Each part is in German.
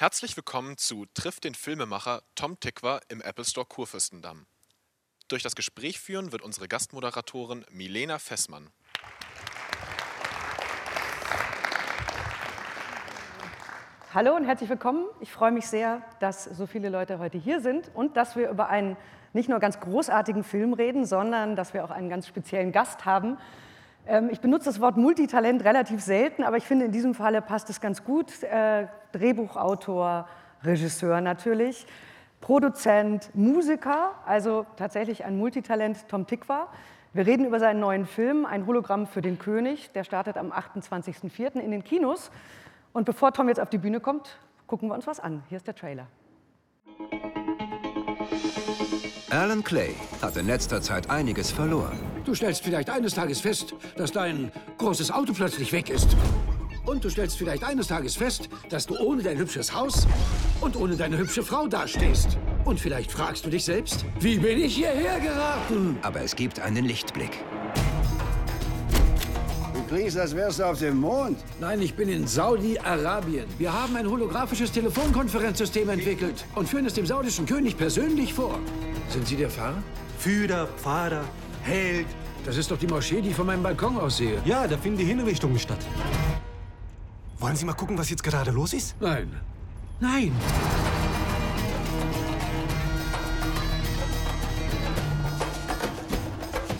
Herzlich willkommen zu Trifft den Filmemacher Tom Tikwa im Apple Store Kurfürstendamm. Durch das Gespräch führen wird unsere Gastmoderatorin Milena Fessmann. Hallo und herzlich willkommen. Ich freue mich sehr, dass so viele Leute heute hier sind und dass wir über einen nicht nur ganz großartigen Film reden, sondern dass wir auch einen ganz speziellen Gast haben. Ähm, ich benutze das Wort Multitalent relativ selten, aber ich finde, in diesem Falle passt es ganz gut. Äh, Drehbuchautor, Regisseur natürlich, Produzent, Musiker, also tatsächlich ein Multitalent, Tom Tikwa. Wir reden über seinen neuen Film, Ein Hologramm für den König. Der startet am 28.04. in den Kinos. Und bevor Tom jetzt auf die Bühne kommt, gucken wir uns was an. Hier ist der Trailer. Alan Clay hat in letzter Zeit einiges verloren. Du stellst vielleicht eines Tages fest, dass dein großes Auto plötzlich weg ist. Und du stellst vielleicht eines Tages fest, dass du ohne dein hübsches Haus und ohne deine hübsche Frau dastehst. Und vielleicht fragst du dich selbst, wie bin ich hierher geraten? Aber es gibt einen Lichtblick. Du klingst, als wärst du auf dem Mond. Nein, ich bin in Saudi-Arabien. Wir haben ein holographisches Telefonkonferenzsystem entwickelt und führen es dem saudischen König persönlich vor. Sind Sie der Fahrer? Führer, Pfarrer, Held. Das ist doch die Moschee, die ich von meinem Balkon aus sehe. Ja, da finden die Hinrichtungen statt. Wollen Sie mal gucken, was jetzt gerade los ist? Nein. Nein.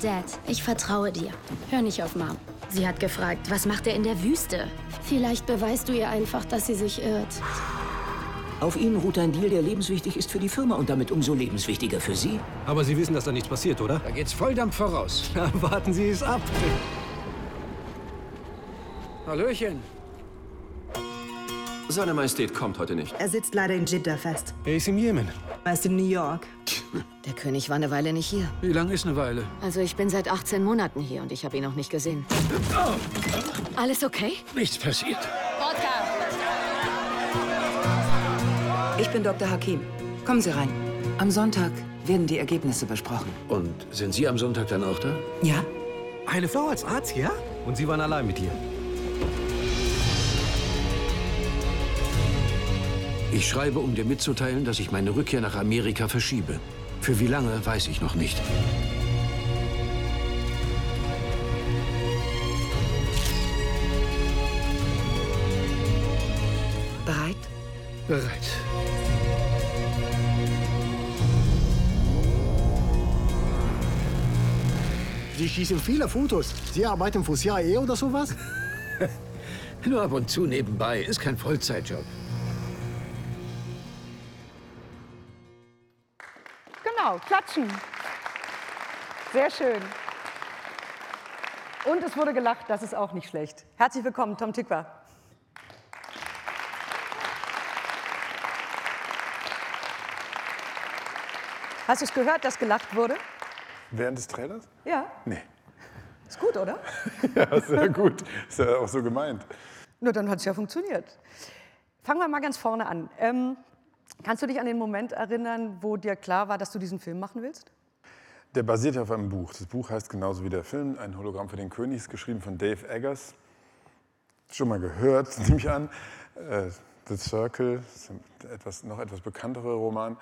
Dad, ich vertraue dir. Hör nicht auf Mom. Sie hat gefragt, was macht er in der Wüste? Vielleicht beweist du ihr einfach, dass sie sich irrt. Auf Ihnen ruht ein Deal, der lebenswichtig ist für die Firma und damit umso lebenswichtiger für Sie. Aber Sie wissen, dass da nichts passiert, oder? Da geht's Volldampf voraus. Na, warten Sie es ab. Hallöchen. Seine Majestät kommt heute nicht. Er sitzt leider in Jeddah fest. Er ist im Jemen. Er ist in New York. Der König war eine Weile nicht hier. Wie lang ist eine Weile? Also ich bin seit 18 Monaten hier und ich habe ihn noch nicht gesehen. Alles okay? Nichts passiert. Ich bin Dr. Hakim. Kommen Sie rein. Am Sonntag werden die Ergebnisse besprochen. Und sind Sie am Sonntag dann auch da? Ja? Eine Frau als Arzt, ja? Und Sie waren allein mit ihr. Ich schreibe, um dir mitzuteilen, dass ich meine Rückkehr nach Amerika verschiebe. Für wie lange, weiß ich noch nicht. Bereit? Bereit. Sie schießen viele Fotos. Sie arbeiten fürs CIA oder sowas? Nur ab und zu nebenbei. Ist kein Vollzeitjob. Genau, klatschen. Sehr schön. Und es wurde gelacht, das ist auch nicht schlecht. Herzlich willkommen, Tom Tikwa. Hast du es gehört, dass gelacht wurde? Während des Trailers? Ja, Nee. ist gut, oder? Ja, sehr gut. Ist ja auch so gemeint. Nur dann hat es ja funktioniert. Fangen wir mal ganz vorne an. Ähm, kannst du dich an den Moment erinnern, wo dir klar war, dass du diesen Film machen willst? Der basiert auf einem Buch. Das Buch heißt genauso wie der Film, Ein Hologramm für den König, ist geschrieben von Dave Eggers. Schon mal gehört, nehme ich an. Äh, The Circle, etwas, noch etwas bekannterer Roman.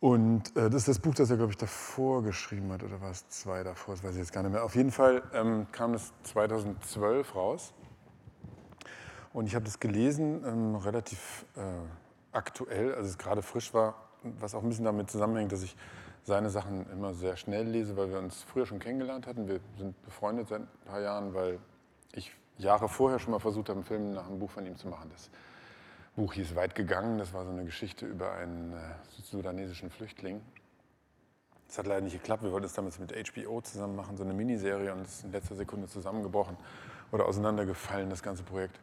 Und äh, das ist das Buch, das er, glaube ich, davor geschrieben hat. Oder war es zwei davor? Das weiß ich jetzt gar nicht mehr. Auf jeden Fall ähm, kam das 2012 raus. Und ich habe das gelesen, ähm, relativ äh, aktuell, als es gerade frisch war, was auch ein bisschen damit zusammenhängt, dass ich seine Sachen immer sehr schnell lese, weil wir uns früher schon kennengelernt hatten. Wir sind befreundet seit ein paar Jahren, weil ich Jahre vorher schon mal versucht habe, einen Film nach einem Buch von ihm zu machen. Das Buch hieß Weit gegangen. Das war so eine Geschichte über einen äh, sudanesischen Flüchtling. Das hat leider nicht geklappt. Wir wollten es damals mit HBO zusammen machen, so eine Miniserie, und es ist in letzter Sekunde zusammengebrochen oder auseinandergefallen, das ganze Projekt.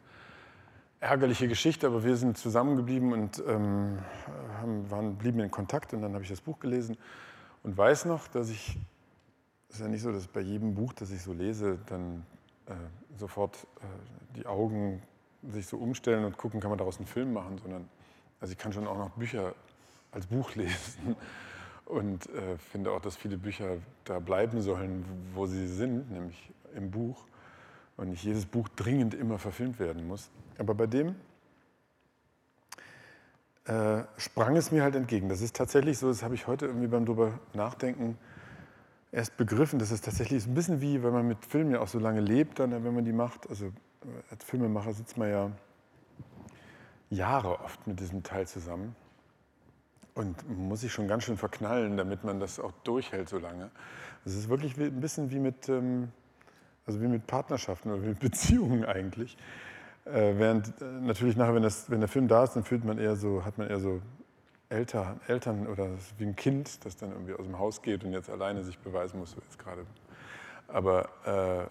Ärgerliche Geschichte, aber wir sind zusammengeblieben und ähm, haben, waren, blieben in Kontakt. Und dann habe ich das Buch gelesen und weiß noch, dass ich, es ist ja nicht so, dass bei jedem Buch, das ich so lese, dann äh, sofort äh, die Augen sich so umstellen und gucken, kann man daraus einen Film machen, sondern also ich kann schon auch noch Bücher als Buch lesen und äh, finde auch, dass viele Bücher da bleiben sollen, wo sie sind, nämlich im Buch und nicht jedes Buch dringend immer verfilmt werden muss. Aber bei dem äh, sprang es mir halt entgegen. Das ist tatsächlich so, das habe ich heute irgendwie beim drüber nachdenken erst begriffen, dass es tatsächlich ist ein bisschen wie, wenn man mit Filmen ja auch so lange lebt, dann, wenn man die macht. Also als Filmemacher sitzt man ja Jahre oft mit diesem Teil zusammen und muss sich schon ganz schön verknallen, damit man das auch durchhält so lange. Es ist wirklich ein bisschen wie mit, ähm, also wie mit Partnerschaften oder mit Beziehungen eigentlich. Äh, während äh, natürlich nachher, wenn, das, wenn der Film da ist, dann fühlt man eher so, hat man eher so Eltern, Eltern oder wie ein Kind, das dann irgendwie aus dem Haus geht und jetzt alleine sich beweisen muss, jetzt gerade aber äh,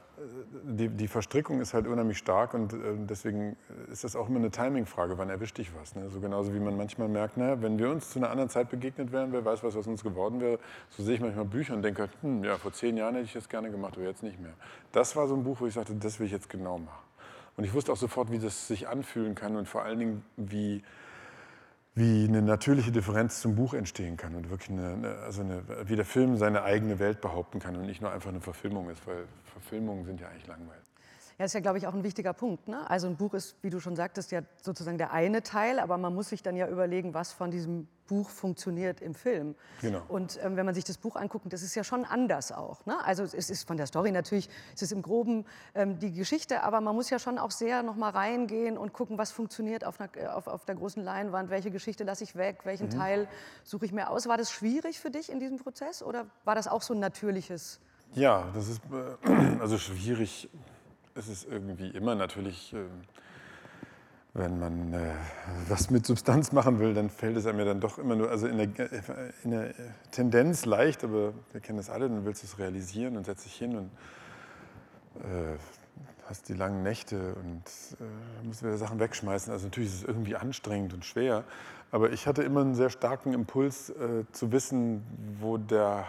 die, die, Verstrickung ist halt unheimlich stark und äh, deswegen ist das auch immer eine Timing-Frage, wann erwischt dich was. Ne? So genauso wie man manchmal merkt, naja, wenn wir uns zu einer anderen Zeit begegnet wären, wer weiß, was aus uns geworden wäre. So sehe ich manchmal Bücher und denke, hm, ja, vor zehn Jahren hätte ich das gerne gemacht, aber jetzt nicht mehr. Das war so ein Buch, wo ich sagte, das will ich jetzt genau machen. Und ich wusste auch sofort, wie das sich anfühlen kann und vor allen Dingen, wie wie eine natürliche Differenz zum Buch entstehen kann und wirklich eine, also eine, wie der Film seine eigene Welt behaupten kann und nicht nur einfach eine Verfilmung ist, weil Verfilmungen sind ja eigentlich langweilig. Ja, ist ja, glaube ich, auch ein wichtiger Punkt. Ne? Also ein Buch ist, wie du schon sagtest, ja sozusagen der eine Teil, aber man muss sich dann ja überlegen, was von diesem Buch funktioniert im Film. Genau. Und ähm, wenn man sich das Buch anguckt, das ist ja schon anders auch. Ne? Also es ist von der Story natürlich, es ist im Groben ähm, die Geschichte, aber man muss ja schon auch sehr noch mal reingehen und gucken, was funktioniert auf, einer, äh, auf, auf der großen Leinwand, welche Geschichte lasse ich weg, welchen mhm. Teil suche ich mir aus. War das schwierig für dich in diesem Prozess oder war das auch so ein natürliches? Ja, das ist äh, also schwierig es ist irgendwie immer natürlich, äh, wenn man äh, was mit Substanz machen will, dann fällt es einem ja dann doch immer nur, also in der, in der Tendenz leicht, aber wir kennen das alle, dann willst du es realisieren und setzt dich hin und äh, hast die langen Nächte und äh, musst wieder Sachen wegschmeißen. Also natürlich ist es irgendwie anstrengend und schwer, aber ich hatte immer einen sehr starken Impuls äh, zu wissen, wo der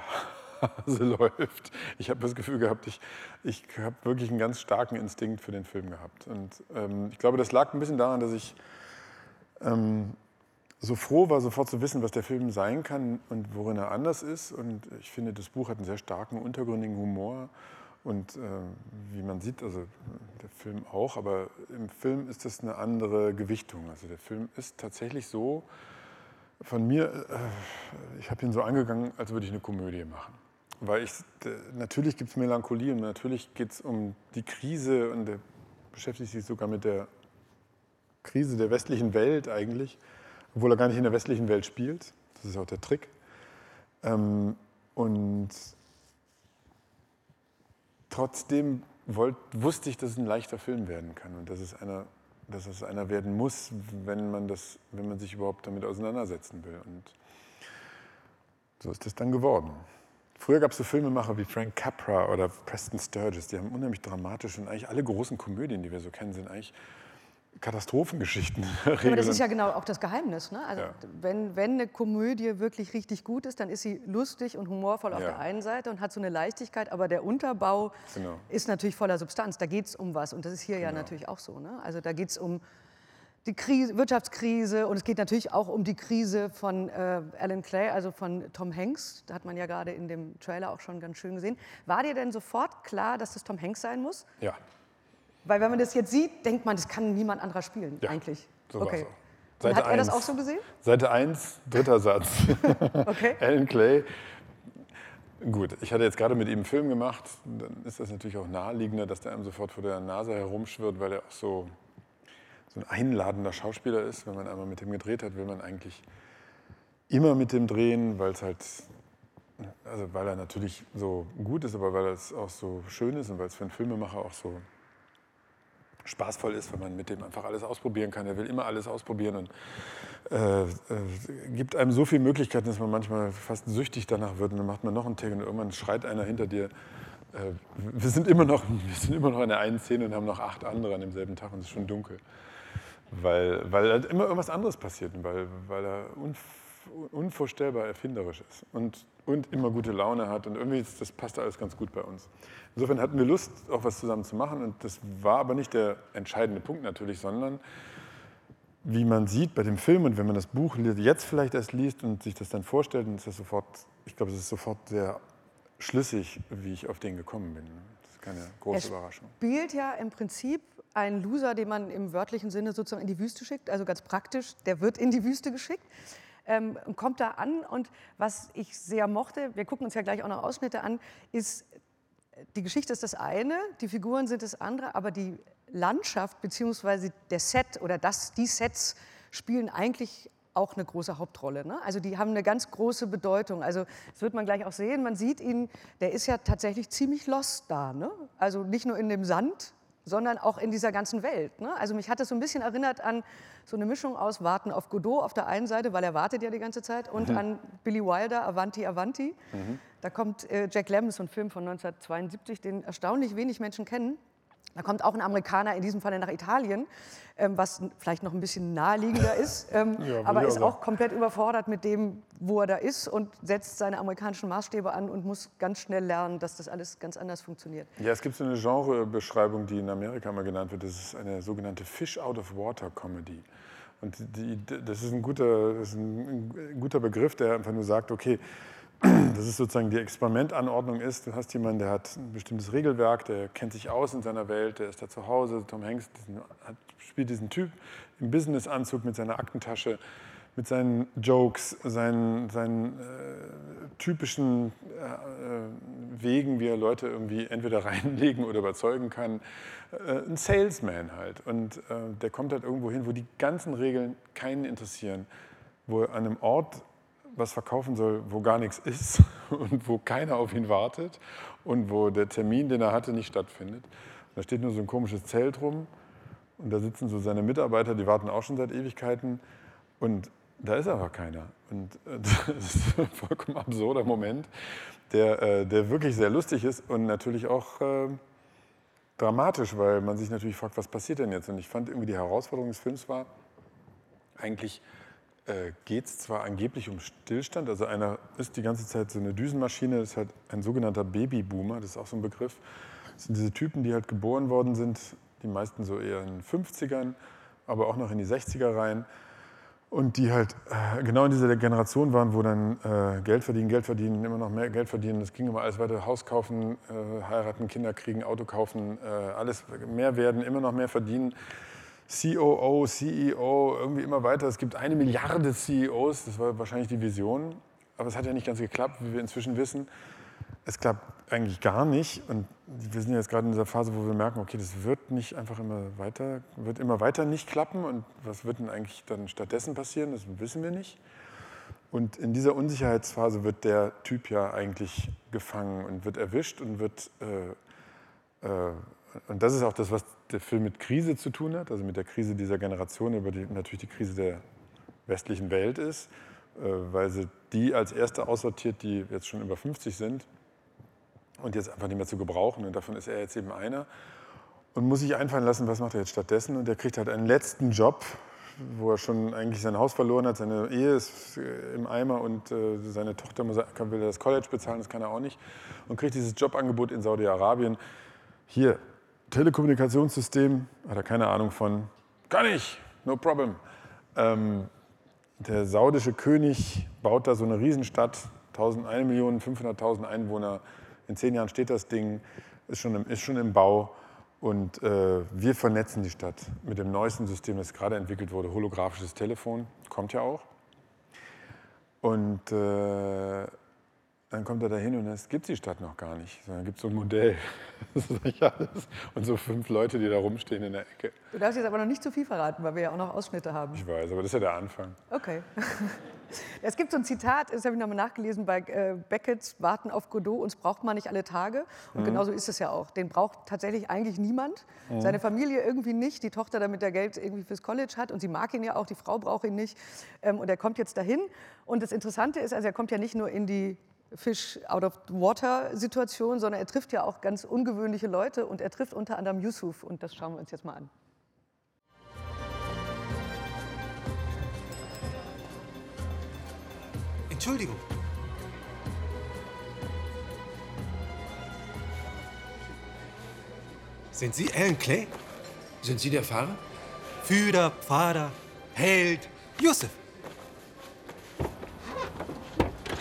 Hase läuft. Ich habe das Gefühl gehabt, ich, ich habe wirklich einen ganz starken Instinkt für den Film gehabt. Und ähm, ich glaube, das lag ein bisschen daran, dass ich ähm, so froh war, sofort zu wissen, was der Film sein kann und worin er anders ist. Und ich finde, das Buch hat einen sehr starken, untergründigen Humor. Und äh, wie man sieht, also der Film auch, aber im Film ist das eine andere Gewichtung. Also der Film ist tatsächlich so von mir, äh, ich habe ihn so angegangen, als würde ich eine Komödie machen. Weil ich, natürlich gibt es Melancholie und natürlich geht es um die Krise und der beschäftigt sich sogar mit der Krise der westlichen Welt eigentlich, obwohl er gar nicht in der westlichen Welt spielt. Das ist auch der Trick. Ähm, und trotzdem wollt, wusste ich, dass es ein leichter Film werden kann und dass es einer, dass es einer werden muss, wenn man, das, wenn man sich überhaupt damit auseinandersetzen will. Und so ist es dann geworden. Früher gab es so Filmemacher wie Frank Capra oder Preston Sturges, die haben unheimlich dramatisch und eigentlich alle großen Komödien, die wir so kennen, sind eigentlich Katastrophengeschichten. Aber das ist ja genau auch das Geheimnis. Ne? Also ja. wenn, wenn eine Komödie wirklich richtig gut ist, dann ist sie lustig und humorvoll auf ja. der einen Seite und hat so eine Leichtigkeit, aber der Unterbau genau. ist natürlich voller Substanz. Da geht es um was und das ist hier genau. ja natürlich auch so. Ne? Also da geht es um die Krise, Wirtschaftskrise und es geht natürlich auch um die Krise von äh, Alan Clay, also von Tom Hanks. Da hat man ja gerade in dem Trailer auch schon ganz schön gesehen. War dir denn sofort klar, dass das Tom Hanks sein muss? Ja. Weil wenn man das jetzt sieht, denkt man, das kann niemand anderer spielen, ja, eigentlich. So okay. Seite hat er eins, das auch so gesehen? Seite 1, dritter Satz. okay. Alan Clay. Gut, ich hatte jetzt gerade mit ihm einen Film gemacht. Dann ist das natürlich auch naheliegender, dass der einem sofort vor der Nase herumschwirrt, weil er auch so ein einladender Schauspieler ist. Wenn man einmal mit ihm gedreht hat, will man eigentlich immer mit dem drehen, weil es halt, also weil er natürlich so gut ist, aber weil es auch so schön ist und weil es für einen Filmemacher auch so spaßvoll ist, wenn man mit dem einfach alles ausprobieren kann. Er will immer alles ausprobieren und äh, äh, gibt einem so viele Möglichkeiten, dass man manchmal fast süchtig danach wird und dann macht man noch einen Take und irgendwann schreit einer hinter dir. Äh, wir, sind immer noch, wir sind immer noch in der einen Szene und haben noch acht andere an demselben Tag und es ist schon dunkel weil, weil halt immer irgendwas anderes passiert weil, weil er unv unvorstellbar erfinderisch ist und, und immer gute Laune hat und irgendwie ist, das passt alles ganz gut bei uns. Insofern hatten wir Lust, auch was zusammen zu machen und das war aber nicht der entscheidende Punkt natürlich, sondern wie man sieht bei dem Film und wenn man das Buch jetzt vielleicht erst liest und sich das dann vorstellt, dann ist das sofort, ich glaube, es ist sofort sehr schlüssig, wie ich auf den gekommen bin. Das ist keine große er Überraschung. spielt ja im Prinzip ein Loser, den man im wörtlichen Sinne sozusagen in die Wüste schickt, also ganz praktisch, der wird in die Wüste geschickt. Ähm, und kommt da an und was ich sehr mochte, wir gucken uns ja gleich auch noch Ausschnitte an, ist, die Geschichte ist das eine, die Figuren sind das andere, aber die Landschaft bzw. der Set oder das, die Sets spielen eigentlich auch eine große Hauptrolle. Ne? Also die haben eine ganz große Bedeutung. Also das wird man gleich auch sehen. Man sieht ihn, der ist ja tatsächlich ziemlich lost da. Ne? Also nicht nur in dem Sand, sondern auch in dieser ganzen Welt. Ne? Also mich hat das so ein bisschen erinnert an so eine Mischung aus Warten auf Godot auf der einen Seite, weil er wartet ja die ganze Zeit, und mhm. an Billy Wilder, Avanti, Avanti. Mhm. Da kommt äh, Jack Lemmon, so ein Film von 1972, den erstaunlich wenig Menschen kennen. Da kommt auch ein Amerikaner, in diesem Fall nach Italien, ähm, was vielleicht noch ein bisschen naheliegender ist, ähm, ja, aber ist auch komplett überfordert mit dem, wo er da ist und setzt seine amerikanischen Maßstäbe an und muss ganz schnell lernen, dass das alles ganz anders funktioniert. Ja, es gibt so eine Genrebeschreibung, die in Amerika mal genannt wird. Das ist eine sogenannte Fish out of water Comedy. Und die, das, ist ein guter, das ist ein guter Begriff, der einfach nur sagt, okay, das ist sozusagen die Experimentanordnung ist, du hast jemanden, der hat ein bestimmtes Regelwerk, der kennt sich aus in seiner Welt, der ist da zu Hause, Tom Hanks spielt diesen Typ im Businessanzug mit seiner Aktentasche, mit seinen Jokes, seinen, seinen äh, typischen äh, Wegen, wie er Leute irgendwie entweder reinlegen oder überzeugen kann. Äh, ein Salesman halt. Und äh, der kommt halt irgendwo hin, wo die ganzen Regeln keinen interessieren, wo er an einem Ort was verkaufen soll, wo gar nichts ist und wo keiner auf ihn wartet und wo der Termin, den er hatte, nicht stattfindet. Da steht nur so ein komisches Zelt rum und da sitzen so seine Mitarbeiter, die warten auch schon seit Ewigkeiten und da ist aber keiner. Und äh, das ist ein vollkommen absurder Moment, der, äh, der wirklich sehr lustig ist und natürlich auch äh, dramatisch, weil man sich natürlich fragt, was passiert denn jetzt? Und ich fand irgendwie die Herausforderung des Films war eigentlich äh, geht es zwar angeblich um Stillstand, also einer ist die ganze Zeit so eine Düsenmaschine, ist halt ein sogenannter Babyboomer, das ist auch so ein Begriff. Das sind diese Typen, die halt geboren worden sind, die meisten so eher in den 50ern, aber auch noch in die 60er rein. Und die halt äh, genau in dieser Generation waren, wo dann äh, Geld verdienen, Geld verdienen, immer noch mehr Geld verdienen. Es ging immer alles weiter, Haus kaufen, äh, heiraten, Kinder kriegen, Auto kaufen, äh, alles mehr werden, immer noch mehr verdienen. COO, CEO, irgendwie immer weiter. Es gibt eine Milliarde CEOs, das war wahrscheinlich die Vision. Aber es hat ja nicht ganz geklappt, wie wir inzwischen wissen. Es klappt eigentlich gar nicht. Und wir sind jetzt gerade in dieser Phase, wo wir merken, okay, das wird nicht einfach immer weiter, wird immer weiter nicht klappen. Und was wird denn eigentlich dann stattdessen passieren? Das wissen wir nicht. Und in dieser Unsicherheitsphase wird der Typ ja eigentlich gefangen und wird erwischt und wird äh, äh, und das ist auch das, was der Film mit Krise zu tun hat, also mit der Krise dieser Generation, über die natürlich die Krise der westlichen Welt ist, äh, weil sie die als erste aussortiert, die jetzt schon über 50 sind und jetzt einfach nicht mehr zu gebrauchen. Und davon ist er jetzt eben einer. Und muss sich einfallen lassen, was macht er jetzt stattdessen. Und er kriegt halt einen letzten Job, wo er schon eigentlich sein Haus verloren hat, seine Ehe ist äh, im Eimer und äh, seine Tochter muss, will das College bezahlen, das kann er auch nicht. Und kriegt dieses Jobangebot in Saudi-Arabien. Hier, Telekommunikationssystem, hat er keine Ahnung von. Gar nicht, no problem. Ähm, der saudische König baut da so eine Riesenstadt, 1.500.000 Einwohner. In zehn Jahren steht das Ding, ist schon im, ist schon im Bau. Und äh, wir vernetzen die Stadt mit dem neuesten System, das gerade entwickelt wurde, holographisches Telefon, kommt ja auch. Und äh, dann kommt er da hin und es gibt die Stadt noch gar nicht, sondern gibt so ein Modell. Das ist nicht alles. Und so fünf Leute, die da rumstehen in der Ecke. Du darfst jetzt aber noch nicht zu viel verraten, weil wir ja auch noch Ausschnitte haben. Ich weiß, aber das ist ja der Anfang. Okay. Es gibt so ein Zitat, das habe ich nochmal nachgelesen bei äh, Beckett's Warten auf Godot, uns braucht man nicht alle Tage. Und mhm. genauso ist es ja auch. Den braucht tatsächlich eigentlich niemand. Mhm. Seine Familie irgendwie nicht, die Tochter, damit er Geld irgendwie fürs College hat. Und sie mag ihn ja auch, die Frau braucht ihn nicht. Ähm, und er kommt jetzt dahin. Und das Interessante ist, also er kommt ja nicht nur in die Fish out of water Situation, sondern er trifft ja auch ganz ungewöhnliche Leute und er trifft unter anderem Yusuf und das schauen wir uns jetzt mal an. Entschuldigung. Sind Sie Alan Clay? Sind Sie der Fahrer? Führer, Pfarrer, Held, Yusuf.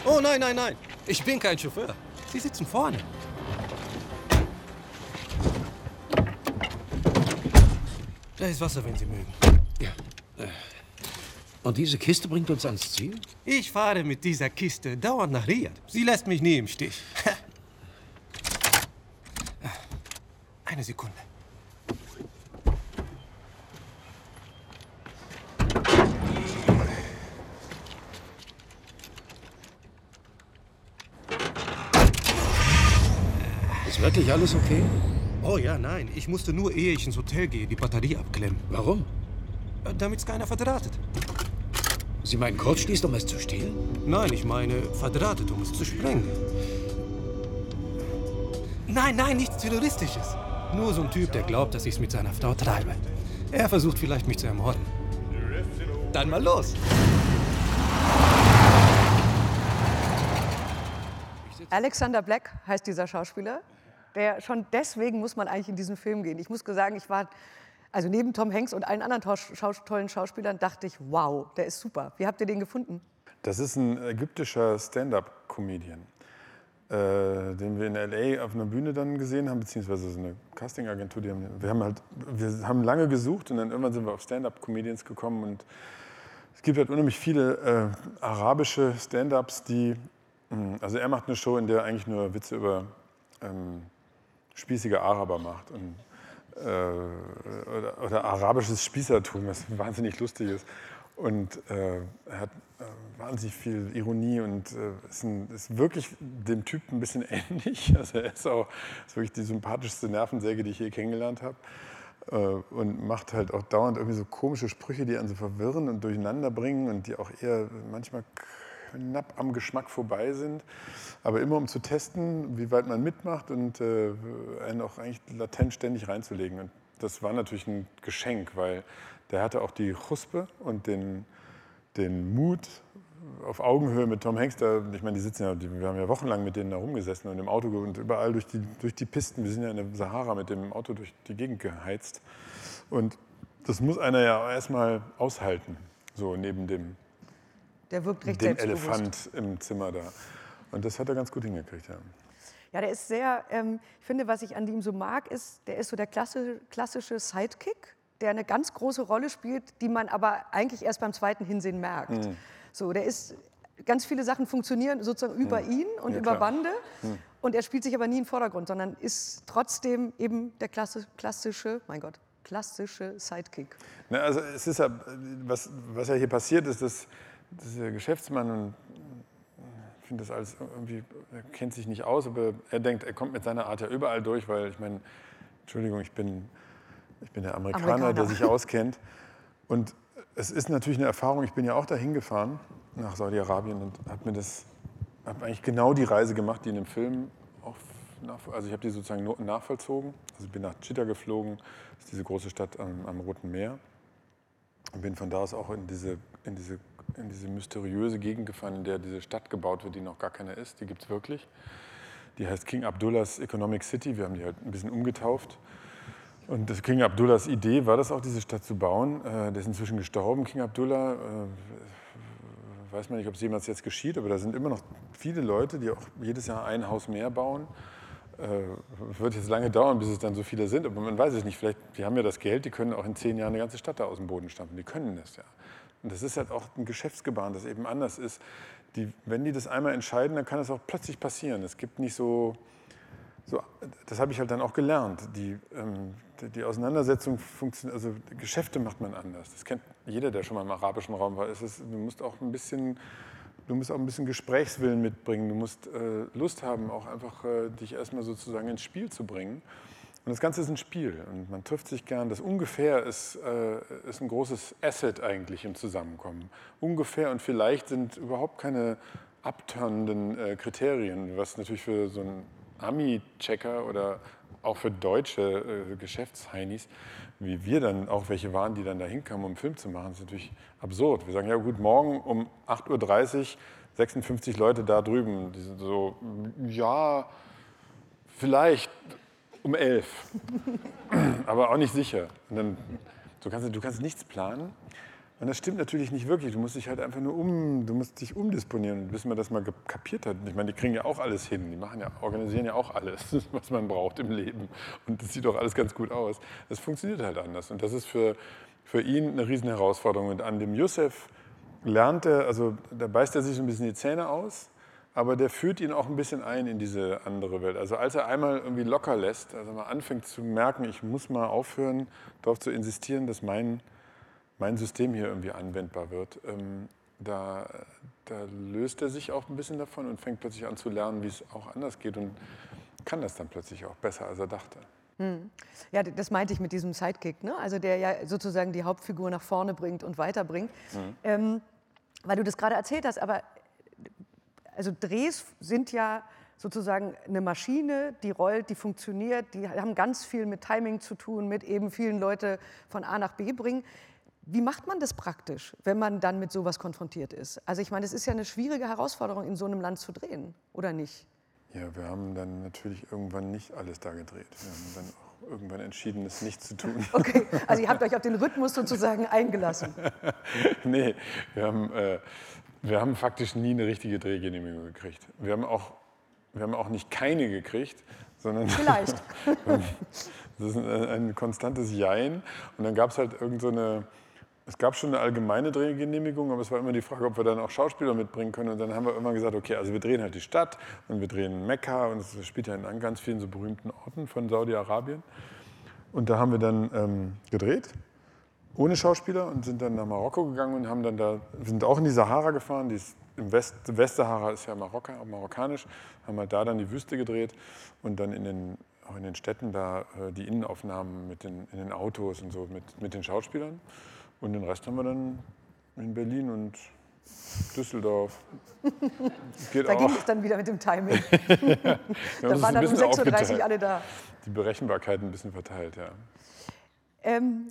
Oh nein, nein, nein. Ich bin kein Chauffeur. Sie sitzen vorne. Da ist Wasser, wenn Sie mögen. Ja. Äh, und diese Kiste bringt uns ans Ziel? Ich fahre mit dieser Kiste dauernd nach Riyadh. Sie lässt mich nie im Stich. Eine Sekunde. Ist wirklich alles okay? Oh ja, nein. Ich musste nur, ehe ich ins Hotel gehe, die Batterie abklemmen. Warum? Damit es keiner verdrahtet. Sie meinen kurzschließt, um es zu stehlen? Nein, ich meine verdrahtet, um es zu sprengen. Nein, nein, nichts Terroristisches. Nur so ein Typ, der glaubt, dass ich es mit seiner Frau treibe. Er versucht vielleicht, mich zu ermorden. Dann mal los. Alexander Black heißt dieser Schauspieler. Der schon deswegen muss man eigentlich in diesen Film gehen. Ich muss sagen, ich war also neben Tom Hanks und allen anderen tollen Schauspielern dachte ich, wow, der ist super. Wie habt ihr den gefunden? Das ist ein ägyptischer Stand-up-Comedian, äh, den wir in L.A. auf einer Bühne dann gesehen haben, beziehungsweise so eine Casting-Agentur. Wir haben halt, wir haben lange gesucht und dann irgendwann sind wir auf Stand-up-Comedians gekommen und es gibt halt unheimlich viele äh, arabische Stand-ups, die, hm, also er macht eine Show, in der er eigentlich nur Witze über ähm, spießige Araber macht und äh, oder, oder, arabisches Spießertum, was wahnsinnig lustig ist. Und äh, er hat äh, wahnsinnig viel Ironie und äh, ist, ein, ist, wirklich dem Typ ein bisschen ähnlich. Also er ist auch ist wirklich die sympathischste Nervensäge, die ich je kennengelernt habe. Äh, und macht halt auch dauernd irgendwie so komische Sprüche, die einen so verwirren und durcheinander bringen und die auch eher manchmal knapp am Geschmack vorbei sind. Aber immer um zu testen, wie weit man mitmacht und äh, einen auch eigentlich latent ständig reinzulegen. Und das war natürlich ein Geschenk, weil der hatte auch die Chuspe und den, den Mut, auf Augenhöhe mit Tom Hanks, da, ich meine, die sitzen ja, die, wir haben ja wochenlang mit denen da rumgesessen und im Auto und überall durch die, durch die Pisten, wir sind ja in der Sahara mit dem Auto durch die Gegend geheizt. Und das muss einer ja erstmal aushalten, so neben dem der wirkt recht Den Elefant im Zimmer da. Und das hat er ganz gut hingekriegt, ja. Ja, der ist sehr, ähm, ich finde, was ich an ihm so mag, ist, der ist so der klassische, klassische Sidekick, der eine ganz große Rolle spielt, die man aber eigentlich erst beim zweiten Hinsehen merkt. Mhm. So, der ist, ganz viele Sachen funktionieren sozusagen über mhm. ihn und ja, über klar. Bande. Mhm. Und er spielt sich aber nie im Vordergrund, sondern ist trotzdem eben der klassische, mein Gott, klassische Sidekick. Na, also es ist ja, was, was ja hier passiert ist, dass das ist der Geschäftsmann und ich finde das alles irgendwie, er kennt sich nicht aus, aber er denkt, er kommt mit seiner Art ja überall durch, weil ich meine, Entschuldigung, ich bin, ich bin der Amerikaner, Amerikaner, der sich auskennt. Und es ist natürlich eine Erfahrung, ich bin ja auch dahin gefahren nach Saudi-Arabien und habe mir das, habe eigentlich genau die Reise gemacht, die in dem Film auch, nach, also ich habe die sozusagen nachvollzogen. Also ich bin nach Chita geflogen, das ist diese große Stadt am, am Roten Meer und bin von da aus auch in diese, in diese in diese mysteriöse Gegend gefahren, in der diese Stadt gebaut wird, die noch gar keine ist. Die gibt es wirklich. Die heißt King Abdullahs Economic City. Wir haben die halt ein bisschen umgetauft. Und King Abdullahs Idee war das auch, diese Stadt zu bauen. Äh, der ist inzwischen gestorben, King Abdullah. Äh, weiß man nicht, ob es jemals jetzt geschieht, aber da sind immer noch viele Leute, die auch jedes Jahr ein Haus mehr bauen. Äh, wird jetzt lange dauern, bis es dann so viele sind, aber man weiß es nicht. Vielleicht, die haben ja das Geld, die können auch in zehn Jahren eine ganze Stadt da aus dem Boden stampfen. Die können das ja. Und das ist halt auch ein Geschäftsgebaren, das eben anders ist. Die, wenn die das einmal entscheiden, dann kann es auch plötzlich passieren. Es gibt nicht so, so das habe ich halt dann auch gelernt. Die, ähm, die Auseinandersetzung funktioniert, also Geschäfte macht man anders. Das kennt jeder, der schon mal im arabischen Raum war. Es ist, du musst auch ein bisschen du musst auch ein bisschen Gesprächswillen mitbringen. Du musst äh, Lust haben, auch einfach äh, dich erstmal sozusagen ins Spiel zu bringen. Und das Ganze ist ein Spiel und man trifft sich gern. Das Ungefähr ist, äh, ist ein großes Asset eigentlich im Zusammenkommen. Ungefähr und vielleicht sind überhaupt keine abturnenden äh, Kriterien, was natürlich für so einen Ami-Checker oder auch für deutsche äh, Geschäftsheinis, wie wir dann auch welche waren, die dann da hinkamen, um einen Film zu machen, ist natürlich absurd. Wir sagen, ja gut, morgen um 8.30 Uhr 56 Leute da drüben. Die sind so, ja, vielleicht um elf. Aber auch nicht sicher. Dann, du, kannst, du kannst nichts planen. Und das stimmt natürlich nicht wirklich. Du musst dich halt einfach nur um, du musst dich umdisponieren, bis man das mal kapiert hat. Ich meine, die kriegen ja auch alles hin. Die machen ja, organisieren ja auch alles, was man braucht im Leben. Und das sieht doch alles ganz gut aus. Das funktioniert halt anders. Und das ist für, für ihn eine riesen Herausforderung. Und an dem Yusef lernt er, also da beißt er sich so ein bisschen die Zähne aus, aber der führt ihn auch ein bisschen ein in diese andere Welt. Also als er einmal irgendwie locker lässt, also mal anfängt zu merken, ich muss mal aufhören, darauf zu insistieren, dass mein mein System hier irgendwie anwendbar wird, ähm, da, da löst er sich auch ein bisschen davon und fängt plötzlich an zu lernen, wie es auch anders geht und kann das dann plötzlich auch besser, als er dachte. Hm. Ja, das meinte ich mit diesem Sidekick, ne? also der ja sozusagen die Hauptfigur nach vorne bringt und weiterbringt. Mhm. Ähm, weil du das gerade erzählt hast, aber also Drehs sind ja sozusagen eine Maschine, die rollt, die funktioniert, die haben ganz viel mit Timing zu tun, mit eben vielen Leute von A nach B bringen. Wie macht man das praktisch, wenn man dann mit sowas konfrontiert ist? Also ich meine, es ist ja eine schwierige Herausforderung, in so einem Land zu drehen, oder nicht? Ja, wir haben dann natürlich irgendwann nicht alles da gedreht. Wir haben dann auch irgendwann entschieden, es nicht zu tun. Okay, also ihr habt euch auf den Rhythmus sozusagen eingelassen. nee, wir haben, äh, wir haben faktisch nie eine richtige Drehgenehmigung gekriegt. Wir haben auch, wir haben auch nicht keine gekriegt, sondern... Vielleicht. das ist ein, ein konstantes Jein. Und dann gab es halt irgend so eine es gab schon eine allgemeine Drehgenehmigung, aber es war immer die Frage, ob wir dann auch Schauspieler mitbringen können. Und dann haben wir immer gesagt, okay, also wir drehen halt die Stadt und wir drehen Mekka und es spielt ja in ganz vielen so berühmten Orten von Saudi-Arabien. Und da haben wir dann ähm, gedreht, ohne Schauspieler und sind dann nach Marokko gegangen und haben dann da, wir sind auch in die Sahara gefahren, die ist im West, Westsahara ist ja Marokka, marokkanisch, haben halt da dann die Wüste gedreht und dann in den, auch in den Städten da äh, die Innenaufnahmen mit den, in den Autos und so mit, mit den Schauspielern. Und den Rest haben wir dann in Berlin und Düsseldorf. Geht da auch. ging es dann wieder mit dem Timing. ja, da waren dann um 6.30 Uhr alle da. Die Berechenbarkeit ein bisschen verteilt, ja. Ähm,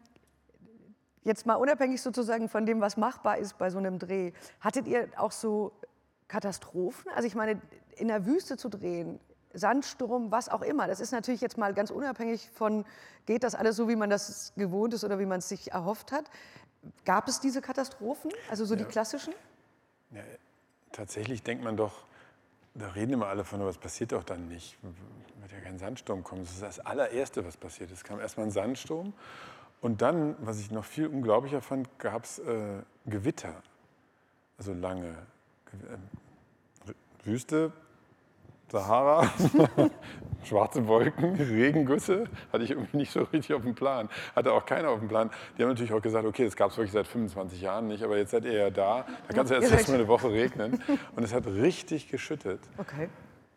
jetzt mal unabhängig sozusagen von dem, was machbar ist bei so einem Dreh, hattet ihr auch so Katastrophen? Also ich meine, in der Wüste zu drehen, Sandsturm, was auch immer. Das ist natürlich jetzt mal ganz unabhängig von, geht das alles so, wie man das gewohnt ist oder wie man es sich erhofft hat. Gab es diese Katastrophen, also so ja. die klassischen? Ja, tatsächlich denkt man doch, da reden immer alle von, aber es passiert doch dann nicht. Wird ja kein Sandsturm kommen. Das ist das allererste, was passiert. Es kam erstmal ein Sandsturm und dann, was ich noch viel unglaublicher fand, gab es äh, Gewitter. Also lange. Äh, Wüste, Sahara, schwarze Wolken, Regengüsse, hatte ich irgendwie nicht so richtig auf dem Plan. Hatte auch keiner auf dem Plan. Die haben natürlich auch gesagt, okay, das gab es wirklich seit 25 Jahren nicht, aber jetzt seid ihr ja da, da kann es ja erst, erst mal eine Woche regnen. Und es hat richtig geschüttet. Okay.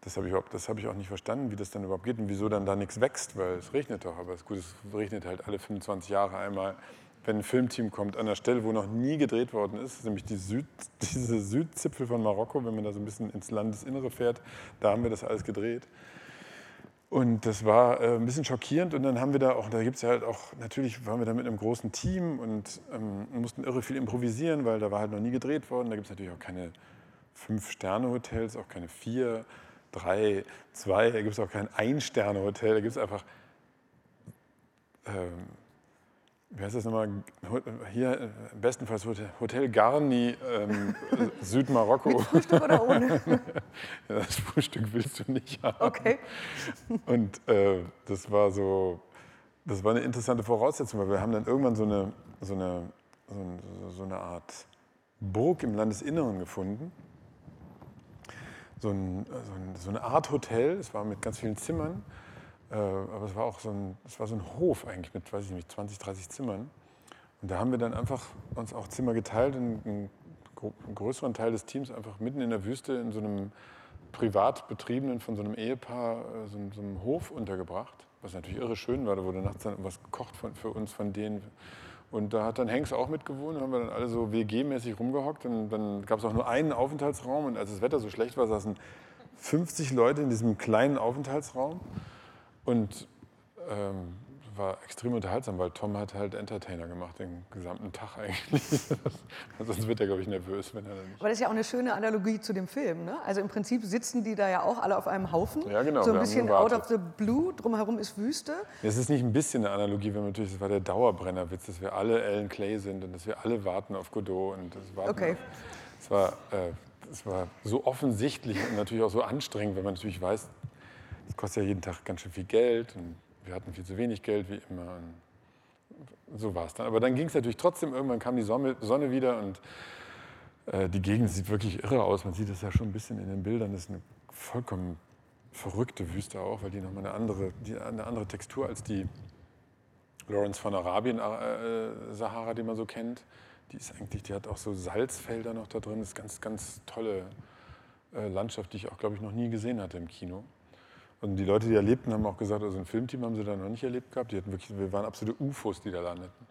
Das habe ich, hab ich auch nicht verstanden, wie das dann überhaupt geht und wieso dann da nichts wächst, weil es regnet doch. Aber es, gut, es regnet halt alle 25 Jahre einmal wenn ein Filmteam kommt an der Stelle, wo noch nie gedreht worden ist, nämlich die Süd, diese Südzipfel von Marokko, wenn man da so ein bisschen ins Landesinnere fährt, da haben wir das alles gedreht. Und das war äh, ein bisschen schockierend und dann haben wir da auch, da gibt es ja halt auch, natürlich waren wir da mit einem großen Team und ähm, mussten irre viel improvisieren, weil da war halt noch nie gedreht worden. Da gibt es natürlich auch keine Fünf-Sterne-Hotels, auch keine vier, drei, zwei, da gibt es auch kein Ein-Sterne-Hotel, da gibt es einfach ähm, wie heißt das nochmal? Hier, äh, bestenfalls Hotel Garni, ähm, Südmarokko. Mit Frühstück oder ohne? das Frühstück willst du nicht haben. Okay. Und äh, das war so, das war eine interessante Voraussetzung, weil wir haben dann irgendwann so eine, so eine, so, so eine Art Burg im Landesinneren gefunden. So, ein, so, ein, so eine Art Hotel, es war mit ganz vielen Zimmern. Äh, aber es war auch so ein, es war so ein Hof eigentlich mit, weiß ich nicht, 20, 30 Zimmern. Und da haben wir dann einfach uns auch Zimmer geteilt und einen, einen größeren Teil des Teams einfach mitten in der Wüste in so einem privat betriebenen, von so einem Ehepaar, äh, so, so einem Hof untergebracht. Was natürlich irre schön war, da wurde nachts dann was gekocht von, für uns von denen. Und da hat dann Hengst auch mitgewohnt, da haben wir dann alle so WG-mäßig rumgehockt. Und dann gab es auch nur einen Aufenthaltsraum und als das Wetter so schlecht war, saßen 50 Leute in diesem kleinen Aufenthaltsraum. Und ähm, war extrem unterhaltsam, weil Tom hat halt Entertainer gemacht den gesamten Tag eigentlich. Sonst wird er, glaube ich, nervös, wenn er dann nicht. Aber das ist ja auch eine schöne Analogie zu dem Film. Ne? Also im Prinzip sitzen die da ja auch alle auf einem Haufen. Ja, genau, So ein bisschen out of the blue, drumherum ist Wüste. Es ist nicht ein bisschen eine Analogie, wenn man natürlich, das war der Dauerbrennerwitz, dass wir alle Alan Clay sind und dass wir alle warten auf Godot. Und das warten Okay. auf, es, war, äh, es war so offensichtlich und natürlich auch so anstrengend, wenn man natürlich weiß, es kostet ja jeden Tag ganz schön viel Geld und wir hatten viel zu wenig Geld, wie immer. Und so war es dann. Aber dann ging es natürlich trotzdem, irgendwann kam die Sonne, wieder und äh, die Gegend sieht wirklich irre aus. Man sieht es ja schon ein bisschen in den Bildern. Das ist eine vollkommen verrückte Wüste auch, weil die nochmal eine andere, die, eine andere Textur als die Lawrence von Arabien, äh, Sahara, die man so kennt. Die ist eigentlich, die hat auch so Salzfelder noch da drin. Das ist ganz, ganz tolle äh, Landschaft, die ich auch, glaube ich, noch nie gesehen hatte im Kino. Und die Leute, die erlebten, haben auch gesagt, also ein Filmteam haben sie da noch nicht erlebt gehabt. Die hatten wirklich, wir waren absolute UFOs, die da landeten.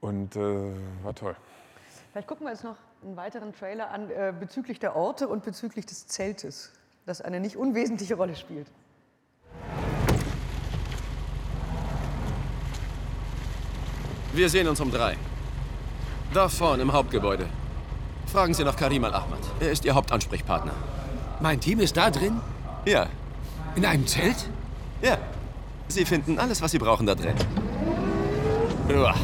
Und äh, war toll. Vielleicht gucken wir jetzt noch einen weiteren Trailer an äh, bezüglich der Orte und bezüglich des Zeltes, das eine nicht unwesentliche Rolle spielt. Wir sehen uns um drei. Da vorne im Hauptgebäude. Fragen Sie nach Karim Al-Ahmad. Er ist Ihr Hauptansprechpartner. Mein Team ist da drin? Ja. In einem Zelt? Ja. Sie finden alles, was Sie brauchen da drin. Uah.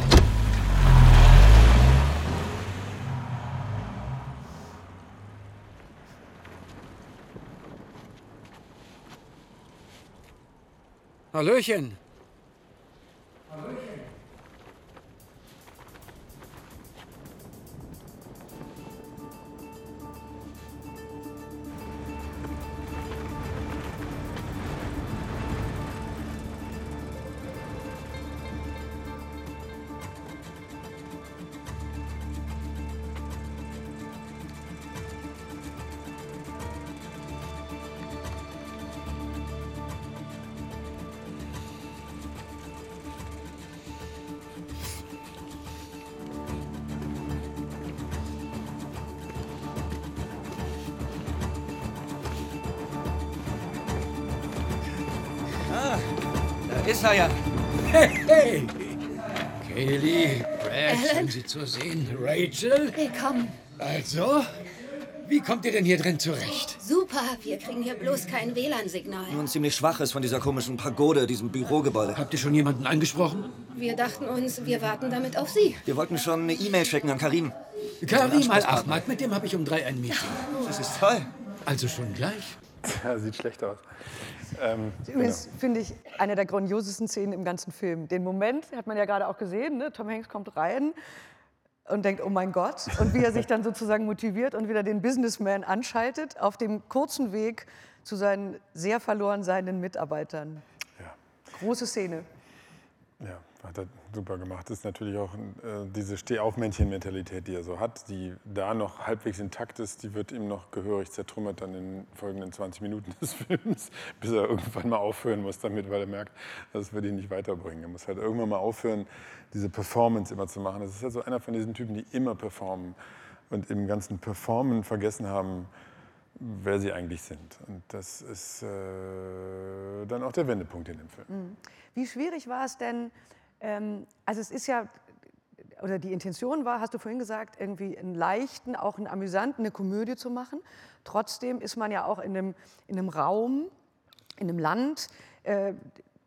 Hallöchen. Ah, ja. Hey, hey. Kaylee, Brad, Alan? schön Sie zu sehen. Rachel? Willkommen. Also, wie kommt ihr denn hier drin zurecht? Super, wir kriegen hier bloß kein WLAN-Signal. Nur ein ziemlich schwaches von dieser komischen Pagode, diesem Bürogebäude. Habt ihr schon jemanden angesprochen? Wir dachten uns, wir warten damit auf Sie. Wir wollten schon eine E-Mail schicken an Karim. Karim Al-Ahmad, mit dem habe ich um drei ein Meeting. Das ist toll. Also schon gleich? Ja, sieht schlecht aus. Ähm, Übrigens finde ich eine der grandiosesten Szenen im ganzen Film. Den Moment hat man ja gerade auch gesehen. Ne? Tom Hanks kommt rein und denkt, oh mein Gott. Und wie er sich dann sozusagen motiviert und wieder den Businessman anschaltet auf dem kurzen Weg zu seinen sehr verloren seienden Mitarbeitern. Große Szene. Hat er super gemacht. Das ist natürlich auch äh, diese Stehaufmännchen-Mentalität, die er so hat, die da noch halbwegs intakt ist, die wird ihm noch gehörig zertrümmert dann in den folgenden 20 Minuten des Films, bis er irgendwann mal aufhören muss damit, weil er merkt, das wird ihn nicht weiterbringen. Er muss halt irgendwann mal aufhören, diese Performance immer zu machen. Das ist ja so einer von diesen Typen, die immer performen und im ganzen Performen vergessen haben, wer sie eigentlich sind. Und das ist äh, dann auch der Wendepunkt in dem Film. Mhm. Wie schwierig war es denn, also es ist ja, oder die Intention war, hast du vorhin gesagt, irgendwie einen leichten, auch einen amüsanten, eine Komödie zu machen. Trotzdem ist man ja auch in einem, in einem Raum, in einem Land, äh,